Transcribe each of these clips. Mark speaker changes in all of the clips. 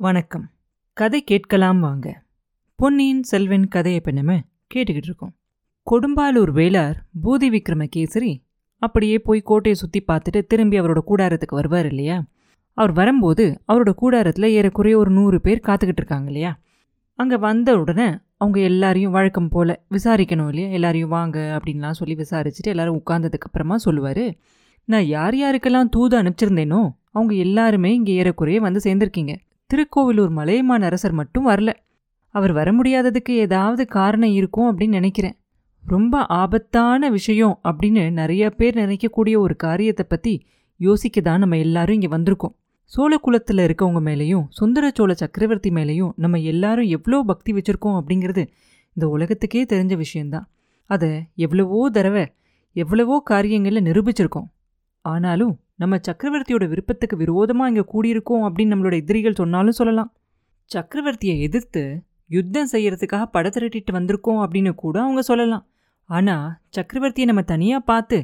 Speaker 1: வணக்கம். கதை கேட்கலாம் வாங்க. பொன்னியின் செல்வன் கதையை இப்போ நம்ம கேட்டுக்கிட்டு இருக்கோம். கொடும்பாலூர் வேளார் பூதி விக்ரம கேசரி அப்படியே போய் கோட்டையை சுற்றி பார்த்துட்டு திரும்பி அவரோட கூடாரத்துக்கு வருவார் இல்லையா? அவர் வரும்போது அவரோட கூடாரத்தில் ஏறக்குறைய ஒரு நூறு பேர் காத்துக்கிட்டு இருக்காங்க இல்லையா? அங்கே வந்த உடனே அவங்க எல்லாரையும் வழக்கம் போல் விசாரிக்கணும் இல்லையா? எல்லாரையும் வாங்க அப்படின்லாம் சொல்லி விசாரிச்சுட்டு எல்லோரும் உட்காந்ததுக்கப்புறமா சொல்லுவார் நான் யார் யாருக்கெல்லாம் தூது அனுப்பிச்சிருந்தேனோ அவங்க எல்லாருமே இங்கே ஏறக்குறைய வந்து சேர்ந்துருக்கீங்க. திருக்கோவிலூர் மலையமான் அரசர் மட்டும் வரல. அவர் வர முடியாததுக்கு ஏதாவது காரணம் இருக்கும் அப்படின்னு நினைக்கிறேன். ரொம்ப ஆபத்தான விஷயம் அப்படின்னு நிறைய பேர் நினைக்கக்கூடிய ஒரு காரியத்தை பற்றி யோசிக்க தான் நம்ம எல்லாரும் இங்கே வந்திருக்கோம். சோழ குலத்தில் இருக்கவங்க மேலேயும் சுந்தர சோழ சக்கரவர்த்தி மேலேயும் நம்ம எல்லாரும் எவ்வளோ பக்தி வச்சுருக்கோம் அப்படிங்கிறது இந்த உலகத்துக்கே தெரிஞ்ச விஷயந்தான் அதை எவ்வளவோ தடவை எவ்வளவோ காரியங்களில் நிரூபிச்சிருக்கோம். ஆனாலும் நம்ம சக்கரவர்த்தியோட விருப்பத்துக்கு விரோதமாக இங்கே கூடியிருக்கோம் அப்படின்னு நம்மளோட எதிரிகள் சொன்னாலும் சொல்லலாம். சக்கரவர்த்தியை எதிர்த்து யுத்தம் செய்கிறதுக்காக படை திரட்டிட்டு வந்திருக்கோம் அப்படின்னு கூட அவங்க சொல்லலாம். ஆனால் சக்கரவர்த்தியை நம்ம தனியாக பார்த்து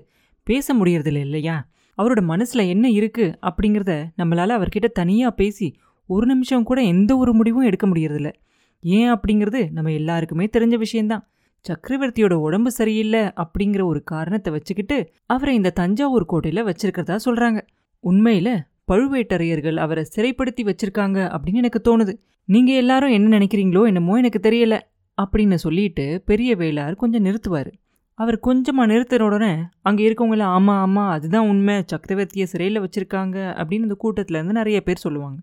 Speaker 1: பேச முடியறதில்ல இல்லையா? அவரோட மனசில் என்ன இருக்குது அப்படிங்கிறத நம்மளால் அவர்கிட்ட தனியாக பேசி ஒரு நிமிஷம் கூட எந்த ஒரு முடிவும் எடுக்க முடியறதில்ல. ஏன் அப்படிங்கிறது நம்ம எல்லாருக்குமே தெரிஞ்ச விஷயந்தான் சக்கரவர்த்தியோட உடம்பு சரியில்லை அப்படிங்கிற ஒரு காரணத்தை வச்சுக்கிட்டு அவரை இந்த தஞ்சாவூர் கோட்டையில் வச்சிருக்கிறதா சொல்றாங்க. உண்மையில பழுவேட்டரையர்கள் அவரை சிறைப்படுத்தி வச்சிருக்காங்க அப்படின்னு எனக்கு தோணுது. நீங்க எல்லாரும் என்ன நினைக்கிறீங்களோ என்னமோ எனக்கு தெரியல அப்படின்னு சொல்லிட்டு பெரிய வேளார் கொஞ்சம் நிறுத்துவார். அவர் கொஞ்சமாக நிறுத்தின உடனே அங்கே இருக்கவங்கள ஆமாம் ஆமாம் அதுதான் உண்மை. சக்கரவர்த்தியை சிறையில் வச்சுருக்காங்க அப்படின்னு இந்த கூட்டத்துல இருந்து நிறைய பேர் சொல்லுவாங்க.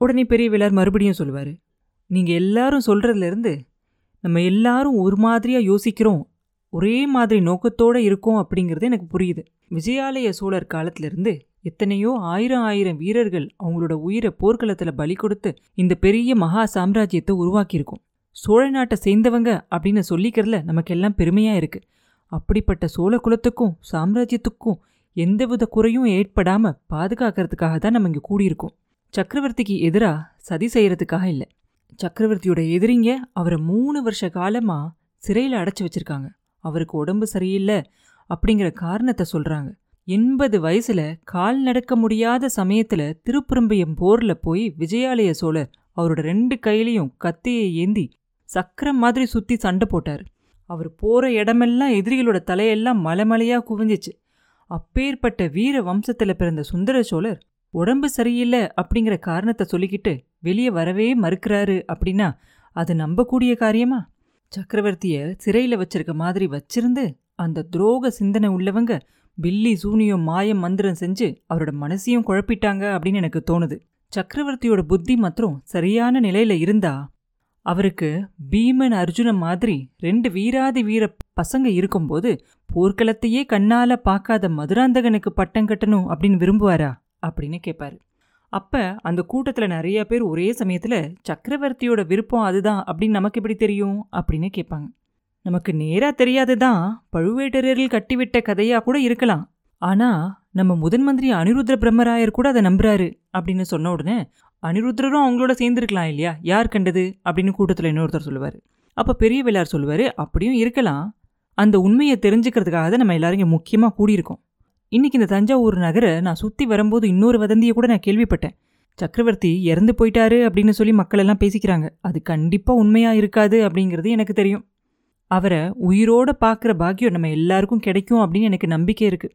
Speaker 1: உடனே பெரிய வேளார் மறுபடியும் சொல்லுவார் நீங்கள் எல்லாரும் சொல்கிறதுலேருந்து நம்ம எல்லாரும் ஒரு மாதிரியாக யோசிக்கிறோம். ஒரே மாதிரி நோக்கத்தோடு இருக்கோம் அப்படிங்கிறது எனக்கு புரியுது. விஜயாலய சோழர் காலத்திலிருந்து எத்தனையோ ஆயிரம் ஆயிரம் வீரர்கள் அவங்களோட உயிரை போர்க்களத்தில் பலி கொடுத்து இந்த பெரிய மகா சாம்ராஜ்யத்தை உருவாக்கியிருக்கோம். சோழ நாட்டை சேர்ந்தவங்க அப்படின்னு சொல்லிக்கிறதுல நமக்கெல்லாம் பெருமையாக இருக்கு. அப்படிப்பட்ட சோழ குலத்துக்கும் சாம்ராஜ்யத்துக்கும் எந்தவித குறையும் ஏற்படாமல் பாதுகாக்கிறதுக்காக தான் நம்ம இங்கே கூடியிருக்கோம். சக்கரவர்த்திக்கு எதிராக சதி செய்கிறதுக்காக இல்லை. சக்கரவர்த்தியோட எதிரிங்க அவரை மூணு வருஷ காலமா சிறையில் அடைச்சி வச்சிருக்காங்க. அவருக்கு உடம்பு சரியில்லை அப்படிங்கிற காரணத்தை சொல்றாங்க. எண்பது வயசுல கால் நடக்க முடியாத சமயத்துல திருப்புறம்பயம் போர்ல போய் விஜயாலய சோழர் அவரோட ரெண்டு கையிலையும் கத்தியை ஏந்தி சக்கரம் மாதிரி சுத்தி சண்டை போட்டார். அவர் போற இடமெல்லாம் எதிரிகளோட தலையெல்லாம் மலைமலையா குவிஞ்சிச்சு. அப்பேற்பட்ட வீர வம்சத்துல பிறந்த சுந்தர சோழர் உடம்பு சரியில்லை அப்படிங்கிற காரணத்தை சொல்லிக்கிட்டு வெளியே வரவே மறுக்கிறாரு அப்படின்னா அது நம்பக்கூடிய காரியமா? சக்கரவர்த்திய சிறையில் வச்சிருக்க மாதிரி வச்சிருந்து அந்த துரோக சிந்தனை உள்ளவங்க பில்லி சூனியம் மாயம் மந்திரம் செஞ்சு அவரோட மனசையும் குழப்பிட்டாங்க அப்படின்னு எனக்கு தோணுது. சக்கரவர்த்தியோட புத்தி மாத்திரம் சரியான நிலையில இருந்தா அவருக்கு பீமன் அர்ஜுனன் மாதிரி ரெண்டு வீராதி வீர பசங்க இருக்கும்போது போர்க்களத்தையே கண்ணால பார்க்காத மதுராந்தகனுக்கு பட்டம் கட்டணும் அப்படின்னு விரும்புவாரா? அப்படின்னு கேட்பாரு அப்ப அந்த கூட்டத்துல நிறைய பேர் ஒரே சமயத்துல சக்கரவர்த்தியோட விருப்பம் அதுதான் அப்படின்னு நமக்கு எப்படி தெரியும்? அப்படின்னு கேட்பாங்க நமக்கு நேரா தெரியாதுதான் பழுவேட்டரையரில் கட்டிவிட்ட கதையாக கூட இருக்கலாம். ஆனா நம்ம முதன் மந்திரி அனிருத்ர பிரம்மராயர் கூட அதை நம்புறாரு அப்படின்னு சொன்ன உடனே அனிருத்ரரும் அவங்களோட சேர்ந்துருக்கலாம் இல்லையா? யார் கண்டது? அப்படின்னு கூட்டத்தில் இன்னொருத்தர் சொல்லுவார். அப்போ பெரிய வேளார் சொல்லுவார் அப்படியும் இருக்கலாம். அந்த உண்மையை தெரிஞ்சுக்கிறதுக்காக தான் நம்ம எல்லாரும் இங்கே முக்கியமாக கூடியிருக்கோம். இன்னைக்கு இந்த தஞ்சாவூர் நகரை நான் சுற்றி வரும்போது இன்னொரு வதந்தியை கூட நான் கேள்விப்பட்டேன். சக்கரவர்த்தி இறந்து போயிட்டாரு அப்படின்னு சொல்லி மக்கள் எல்லாம் பேசிக்கிறாங்க. அது கண்டிப்பாக உண்மையாக இருக்காது அப்படிங்கிறது எனக்கு தெரியும். அவரை உயிரோட பார்க்குற பாக்கியம் நம்ம எல்லாருக்கும் கிடைக்கும் அப்படின்னு எனக்கு நம்பிக்கை இருக்கு.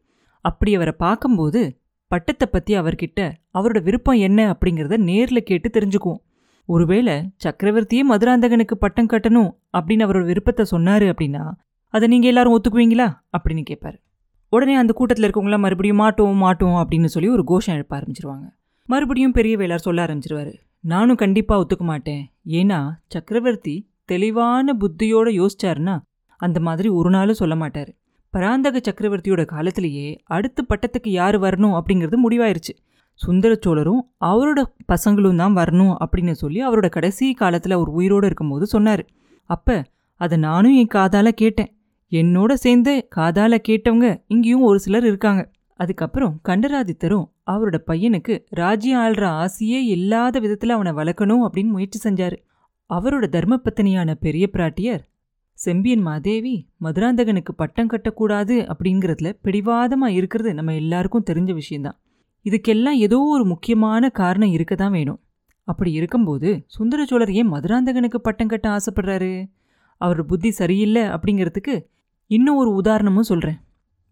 Speaker 1: அப்படி அவரை பார்க்கும்போது பட்டத்தை பற்றி அவர்கிட்ட அவரோட விருப்பம் என்ன அப்படிங்கிறத நேரில் கேட்டு தெரிஞ்சுக்குவோம். ஒருவேளை சக்கரவர்த்தியே மதுராந்தகனுக்கு பட்டம் கட்டணும் அப்படின்னு அவரோட விருப்பத்தை சொன்னார் அப்படின்னா அதை நீங்கள் எல்லாரும் ஒத்துக்குவீங்களா அப்படின்னு கேட்பாரு உடனே அந்த கூட்டத்தில் இருக்கவங்களாம் மறுபடியும் மாட்டோம் மாட்டோம் அப்படின்னு சொல்லி ஒரு கோஷம் எழுப்ப ஆரம்பிச்சிருவாங்க. மறுபடியும் பெரிய வேளார் சொல்ல ஆரம்பிச்சிருவாரு. நானும் கண்டிப்பாக ஒத்துக்க மாட்டேன். ஏன்னா சக்கரவர்த்தி தெளிவான புத்தியோடு யோசிச்சாருன்னா அந்த மாதிரி ஒரு நாளும் சொல்ல மாட்டார். பராந்தக சக்கரவர்த்தியோட காலத்திலேயே அடுத்த பட்டத்துக்கு யார் வரணும் அப்படிங்கிறது முடிவாயிருச்சு. சுந்தர சோழரும் அவரோட பசங்களும் தான் வரணும் அப்படின்னு சொல்லி அவரோட கடைசி காலத்தில் அவர் உயிரோடு இருக்கும்போது சொன்னார். அப்போ அதை நானும் என் காதால் கேட்டேன். என்னோட சேர்ந்து காதால கேட்டவங்க இங்கேயும் ஒரு சிலர் இருக்காங்க. அதுக்கப்புறம் கண்டராதித்தரும் அவரோட பையனுக்கு ராஜ்யம் ஆள்ற ஆசையே இல்லாத விதத்தில் அவனை வளர்க்கணும் அப்படின்னு முயற்சி செஞ்சாரு. அவரோட தர்மபத்தினியான பெரிய பிராட்டியர் செம்பியன் மாதேவி மதுராந்தகனுக்கு பட்டம் கட்டக்கூடாது அப்படிங்கிறதுல பிடிவாதமா இருக்கிறது நம்ம எல்லாருக்கும் தெரிஞ்ச விஷயம்தான். இதுக்கெல்லாம் ஏதோ ஒரு முக்கியமான காரணம் இருக்க தான் வேணும். அப்படி இருக்கும்போது சுந்தர சோழர் ஏன் மதுராந்தகனுக்கு பட்டம் கட்ட ஆசைப்படுறாரு? அவர் புத்தி சரியில்லை அப்படிங்கிறதுக்கு இன்னும் ஒரு உதாரணமும் சொல்கிறேன்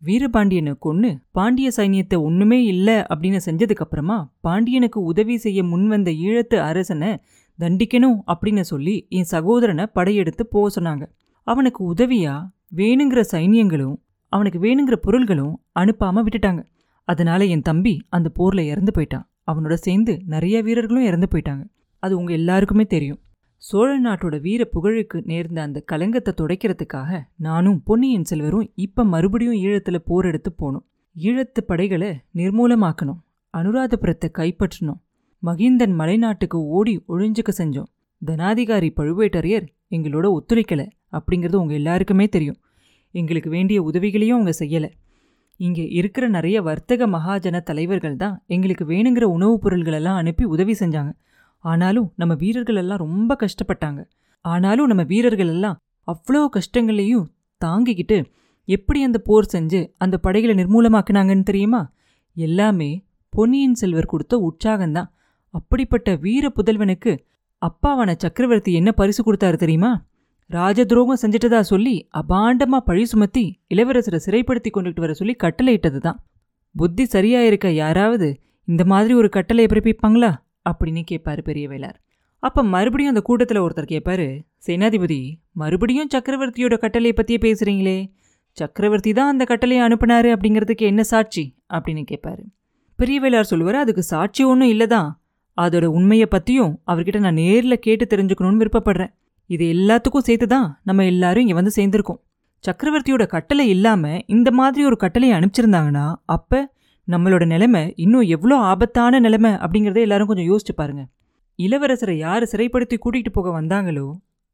Speaker 1: வீரபாண்டியனை கொன்று பாண்டிய சைனியத்தை ஒன்றுமே இல்லை அப்படின்னு செஞ்சதுக்கப்புறமா பாண்டியனுக்கு உதவி செய்ய முன்வந்த ஈழத்து அரசனை தண்டிக்கணும் அப்படின்னு சொல்லி என் சகோதரனை படையெடுத்து போக சொன்னாங்க. அவனுக்கு உதவியாக வேணுங்கிற சைனியங்களும் அவனுக்கு வேணுங்கிற பொருள்களும் அனுப்பாமல் விட்டுட்டாங்க. அதனால என் தம்பி அந்த போரில் இறந்து போயிட்டான். அவனோட சேர்ந்து நிறைய வீரர்களும் இறந்து போயிட்டாங்க. அது உங்கள் எல்லாருக்குமே தெரியும். சோழ நாட்டோட வீர புகழுக்கு நேர்ந்த அந்த கலங்கத்தை துடைக்கிறதுக்காக நானும் பொன்னியின் செல்வரும் இப்ப மறுபடியும் ஈழத்துல போர் எடுத்து போனோம். ஈழத்து படைகளை நிர்மூலமாக்கணும் அனுராதபுரத்தை கைப்பற்றணும் மகிந்தன் மலைநாட்டுக்கு ஓடி ஒழிஞ்சுக்க செஞ்சோம். தனாதிகாரி பழுவேட்டரையர் எங்களோட ஒத்துழைக்கல அப்படிங்கிறது உங்க எல்லாருக்குமே தெரியும். எங்களுக்கு வேண்டிய உதவிகளையும் அவங்க செய்யலை. இங்கே இருக்கிற நிறைய வர்த்தக மகாஜன தலைவர்கள் தான் எங்களுக்கு வேணுங்கிற உணவுப் பொருள்களெல்லாம் அனுப்பி உதவி செஞ்சாங்க. ஆனாலும் நம்ம வீரர்கள் எல்லாம் ரொம்ப கஷ்டப்பட்டாங்க. ஆனாலும் நம்ம வீரர்கள் எல்லாம் அவ்வளோ கஷ்டங்களையும் தாங்கிக்கிட்டு எப்படி அந்த போர் செஞ்சு அந்த படைகளை நிர்மூலமாக்குனாங்கன்னு தெரியுமா? எல்லாமே பொன்னியின் செல்வர் கொடுத்த உற்சாகம்தான். அப்படிப்பட்ட வீர புதல்வனுக்கு அப்பாவான சக்கரவர்த்தி என்ன பரிசு கொடுத்தாரு தெரியுமா? ராஜ துரோகம் செஞ்சிட்டதா சொல்லி அபாண்டமா பழி சுமத்தி இளவரசரை சிறைப்படுத்தி கொண்டுட்டு வர சொல்லி கட்டளையிட்டது தான் புத்தி சரியா இருக்க யாராவது இந்த மாதிரி ஒரு கட்டளையை பிறப்பிப்பாங்களா? அப்படின்னு கேட்பாரு பெரிய வேளார். மறுபடியும் அந்த கூட்டத்தில் ஒருத்தர் கேட்பாரு சேனாதிபதி மறுபடியும் சக்கரவர்த்தியோட கட்டளையை பற்றியே பேசுகிறீங்களே சக்கரவர்த்தி தான் அந்த கட்டளையை அனுப்புனாரு அப்படிங்கிறதுக்கு என்ன சாட்சி? அப்படின்னு கேட்பாரு பெரிய வேளார் சொல்லுவாரு அதுக்கு சாட்சி ஒன்றும் இல்லைதான். அதோட உண்மையை பற்றியும் அவர்கிட்ட நான் நேரில் கேட்டு தெரிஞ்சுக்கணும்னு விருப்பப்படுறேன். இது எல்லாத்துக்கும் சேர்த்து தான் நம்ம எல்லாரும் இங்கே வந்து சேர்ந்துருக்கோம். சக்கரவர்த்தியோட கட்டளை இல்லாமல் இந்த மாதிரி ஒரு கட்டளையை அனுப்பிச்சிருந்தாங்கன்னா அப்போ நம்மளோட நிலைமை இன்னும் எவ்வளோ ஆபத்தான நிலைமை அப்படிங்கிறத எல்லாரும் கொஞ்சம் யோசிச்சு பாருங்க. இளவரசரை யார் சிறைப்படுத்தி கூட்டிகிட்டு போக வந்தாங்களோ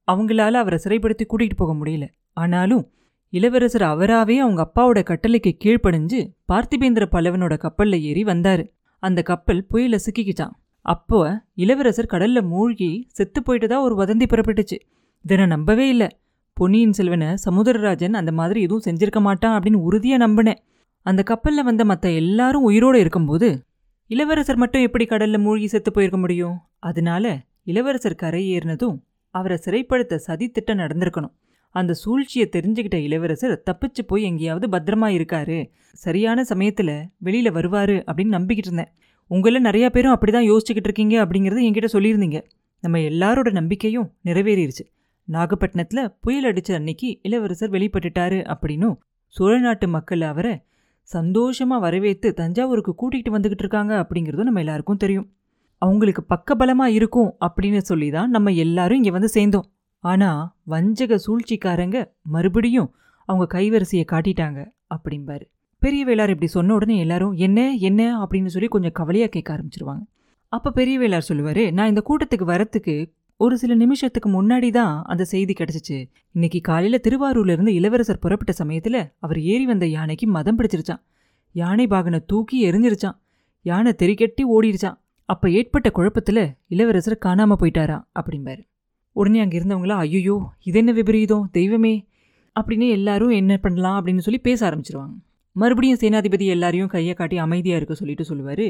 Speaker 1: அவங்களால அவரை சிறைப்படுத்தி கூட்டிகிட்டு போக முடியல. ஆனாலும் இளவரசர் அவராவே அவங்க அப்பாவோட கட்டளைக்கு கீழ்ப்படிஞ்சு பார்த்திபேந்திர பல்லவனோட கப்பல்ல ஏறி வந்தாரு. அந்த கப்பல் புயல சிக்கிக்கிச்சான் அப்போ இளவரசர் கடல்ல மூழ்கி செத்து போயிட்டதா ஒரு வதந்தி புறப்பட்டுச்சு. இதை நான் நம்பவே இல்லை. பொன்னியின் செல்வனை சமுதரராஜன் அந்த மாதிரி எதுவும் செஞ்சிருக்க மாட்டான் அப்படின்னு உறுதியா நம்பினேன். அந்த கப்பலில் வந்த மற்ற எல்லாரும் உயிரோடு இருக்கும்போது இளவரசர் மட்டும் எப்படி கடலில் மூழ்கி செத்து போயிருக்க முடியும்? அதனால இளவரசர் கரையேறினதும் அவரை சிறைப்படுத்த சதித்திட்டம் நடந்திருக்கணும். அந்த சூழ்ச்சியை தெரிஞ்சுக்கிட்ட இளவரசர் தப்பிச்சு போய் எங்கேயாவது பத்திரமா இருக்காரு. சரியான சமயத்தில் வெளியில் வருவார் அப்படின்னு நம்பிக்கிட்டு இருந்தேன். உங்களில் நிறையா பேரும் அப்படிதான் யோசிச்சுக்கிட்டு இருக்கீங்க அப்படிங்கிறது என்கிட்ட சொல்லியிருந்தீங்க. நம்ம எல்லாரோட நம்பிக்கையும் நிறைவேறிடுச்சு நாகப்பட்டினத்தில் புயல் அடித்த அன்னைக்கு இளவரசர் வெளிப்பட்டுட்டாரு அப்படின்னும் சோழ நாட்டு மக்கள் அவரை சந்தோஷமாக வரவேற்று தஞ்சாவூருக்கு கூட்டிகிட்டு வந்துக்கிட்டு இருக்காங்க அப்படிங்கிறதும் நம்ம எல்லாருக்கும் தெரியும். அவங்களுக்கு பக்கபலமாக இருக்கும் அப்படின்னு சொல்லி தான் நம்ம எல்லாரும் இங்கே வந்து சேர்ந்தோம். ஆனால் வஞ்சக சூழ்ச்சிக்காரங்க மறுபடியும் அவங்க கைவரிசையை காட்டிட்டாங்க அப்படிம்பாரு. பெரிய வேளார் இப்படி சொன்ன உடனே எல்லாரும் என்ன என்ன? அப்படின்னு சொல்லி கொஞ்சம் கவலையாக கேட்க ஆரம்பிச்சிருவாங்க. அப்போ பெரிய வேளார் சொல்லுவார் நான் இந்த கூட்டத்துக்கு வரத்துக்கு ஒரு சில நிமிஷத்துக்கு முன்னாடி தான் அந்த செய்தி கிடைச்சிச்சு. இன்னைக்கு காலையில திருவாரூர்ல இருந்து இளவரசர் புறப்பட்ட சமயத்துல அவர் ஏறி வந்த யானைக்கு மதம் பிடிச்சிருச்சான் யானை பாகனை தூக்கி எரிஞ்சிருச்சான் யானை தெறிக்கட்டி ஓடிடுச்சான் அப்ப ஏற்பட்ட குழப்பத்துல இளவரசர் காணாம போயிட்டாரா அப்படிம்பாரு. உடனே அங்க இருந்தவங்களா ஐயோ இது என்ன விபரீதம்? தெய்வமே! அப்படின்னு எல்லாரும் என்ன பண்ணலாம் அப்படின்னு சொல்லி பேச ஆரம்பிச்சிருவாங்க. மறுபடியும் சேனாதிபதி எல்லாரையும் கையை காட்டி அமைதியாக இருக்க சொல்லிட்டு சொல்லுவார்.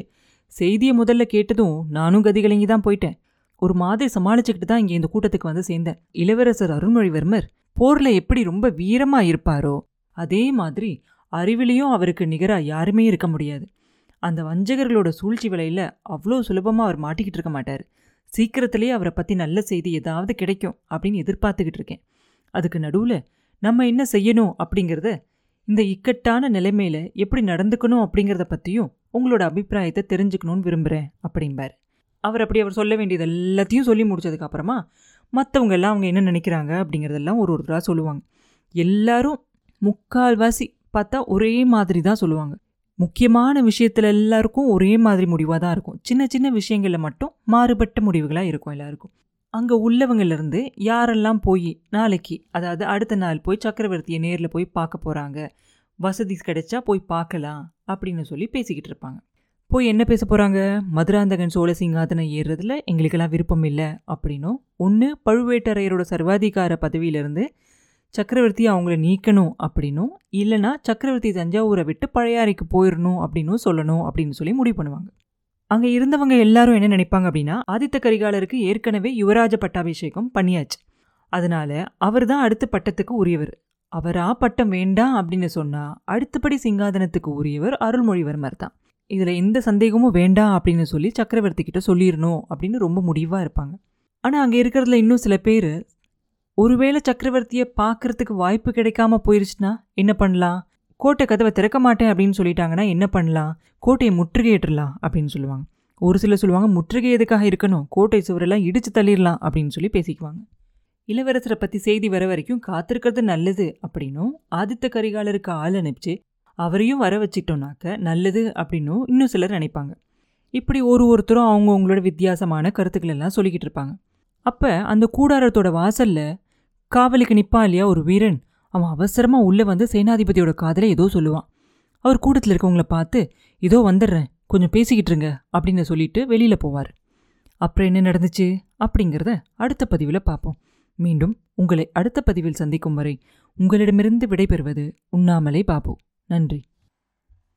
Speaker 1: செய்தியை முதல்ல கேட்டதும் நானும் கதிகலங்கி தான் போயிட்டேன். ஒரு மாதிரி சமாளிச்சுக்கிட்டு தான் இங்கே இந்த கூட்டத்துக்கு வந்து சேர்ந்தேன். இளவரசர் அருள்மொழிவர்மர் போரில் எப்படி ரொம்ப வீரமாக இருப்பாரோ அதே மாதிரி அறிவிலையும் அவருக்கு நிகராக யாருமே இருக்க முடியாது. அந்த வஞ்சகர்களோட சூழ்ச்சி விலையில் அவ்வளோ சுலபமாக அவர் மாட்டிக்கிட்டு இருக்க மாட்டார். சீக்கிரத்திலேயே அவரை பற்றி நல்ல செய்தி ஏதாவது கிடைக்கும் அப்படின்னு எதிர்பார்த்துக்கிட்டு இருக்கேன். அதுக்கு நடுவில் நம்ம என்ன செய்யணும் அப்படிங்கிறத இந்த இக்கட்டான நிலைமையில் எப்படி நடந்துக்கணும் அப்படிங்கிறத பற்றியும் உங்களோட அபிப்பிராயத்தை தெரிஞ்சுக்கணும்னு விரும்புறேன் அப்படிம்பார். அவர் அப்படி அவர் சொல்ல வேண்டியது எல்லாத்தையும் சொல்லி முடித்ததுக்கப்புறமா மற்றவங்க எல்லாம் அவங்க என்ன நினைக்கிறாங்க அப்படிங்கிறதெல்லாம் ஒரு ஒருத்தராக சொல்லுவாங்க. எல்லாரும் முக்கால்வாசி பார்த்தா ஒரே மாதிரி தான் சொல்லுவாங்க. முக்கியமான விஷயத்துல எல்லாருக்கும் ஒரே மாதிரி முடிவாக தான் இருக்கும். சின்ன சின்ன விஷயங்களில் மட்டும் மாறுபட்ட முடிவுகளாக இருக்கும் எல்லாருக்கும். அங்கே உள்ளவங்கள்லேருந்து யாரெல்லாம் போய் நாளைக்கு அதாவது அடுத்த நாள் போய் சக்கரவர்த்தியை நேரில் போய் பார்க்க போகிறாங்க வசதி கிடைச்சா போய் பார்க்கலாம் அப்படின்னு சொல்லி பேசிக்கிட்டு இருப்பாங்க. போய் என்ன பேச போகிறாங்க மதுராந்தகன் சோழ சிங்காதனம் ஏறுறதுல எங்களுக்கெல்லாம் விருப்பம் இல்லை அப்படின்னும். ஒன்று பழுவேட்டரையரோட சர்வாதிகார பதவியிலிருந்து சக்கரவர்த்தி அவங்கள நீக்கணும் அப்படின்னும். இல்லைனா சக்கரவர்த்தி தஞ்சாவூரை விட்டு பழையாறைக்கு போயிடணும் அப்படின்னும் சொல்லணும் அப்படின்னு சொல்லி முடிவு பண்ணுவாங்க. அங்கே இருந்தவங்க எல்லாரும் என்ன நினைப்பாங்க அப்படின்னா ஆதித்த கரிகாலருக்கு ஏற்கனவே யுவராஜ பட்டாபிஷேகம் பண்ணியாச்சு. அதனால அவர் தான் அடுத்த பட்டத்துக்கு உரியவர். அவரா பட்டம் வேண்டாம் அப்படின்னு சொன்னால் அடுத்தபடி சிங்காதனத்துக்கு உரியவர் அருள்மொழிவர்மர் தான். இதில் எந்த சந்தேகமும் வேண்டாம் அப்படின்னு சொல்லி சக்கரவர்த்தி கிட்ட சொல்லிடணும் அப்படின்னு ரொம்ப முடிவாக இருப்பாங்க. ஆனால் அங்கே இருக்கிறதுல இன்னும் சில பேர் ஒருவேளை சக்கரவர்த்தியை பார்க்கறதுக்கு வாய்ப்பு கிடைக்காம போயிருச்சுன்னா என்ன பண்ணலாம்? கோட்டை கதவை திறக்க மாட்டேன் அப்படின்னு சொல்லிட்டாங்கன்னா என்ன பண்ணலாம்? கோட்டையை முற்றுகையிட்டுறலாம் அப்படின்னு சொல்லுவாங்க. ஒரு சிலர் சொல்லுவாங்க முற்றுகை எதுக்காக இருக்கணும்? கோட்டை சுவரெல்லாம் இடித்து தள்ளிடலாம் அப்படின்னு சொல்லி பேசிக்குவாங்க. இளவரசரை பற்றி செய்தி வர வரைக்கும் காத்திருக்கிறது நல்லது அப்படின்னும் ஆதித்த கரிகாலருக்கு ஆள் அனுப்பிச்சு அவரையும் வர வச்சிட்டோம்னாக்க நல்லது அப்படின்னும் இன்னும் சிலர் நினைப்பாங்க. இப்படி ஒரு ஒருத்தரும் அவங்கவுங்களோட வித்தியாசமான கருத்துக்கள் எல்லாம் சொல்லிக்கிட்டு இருப்பாங்க. அப்போ அந்த கூடாரத்தோட வாசலில் காவலுக்கு நிற்பான் இல்லையா ஒரு வீரன்? அவன் அவசரமாக உள்ளே வந்து சேனாதிபதியோட காதலை ஏதோ சொல்லுவான். அவர் கூட்டத்தில் இருக்கவங்கள பார்த்து இதோ வந்துடுறேன் கொஞ்சம் பேசிக்கிட்டு இருங்க அப்படின்னு சொல்லிட்டு வெளியில் போவார். அப்புறம் என்ன நடந்துச்சு? அப்படிங்கிறத அடுத்த பதிவில் பார்ப்போம். மீண்டும் உங்களை அடுத்த பதிவில் சந்திக்கும் வரை உங்களிடமிருந்து விடைபெறுவது உண்ணாமலே பாபு. நன்றி.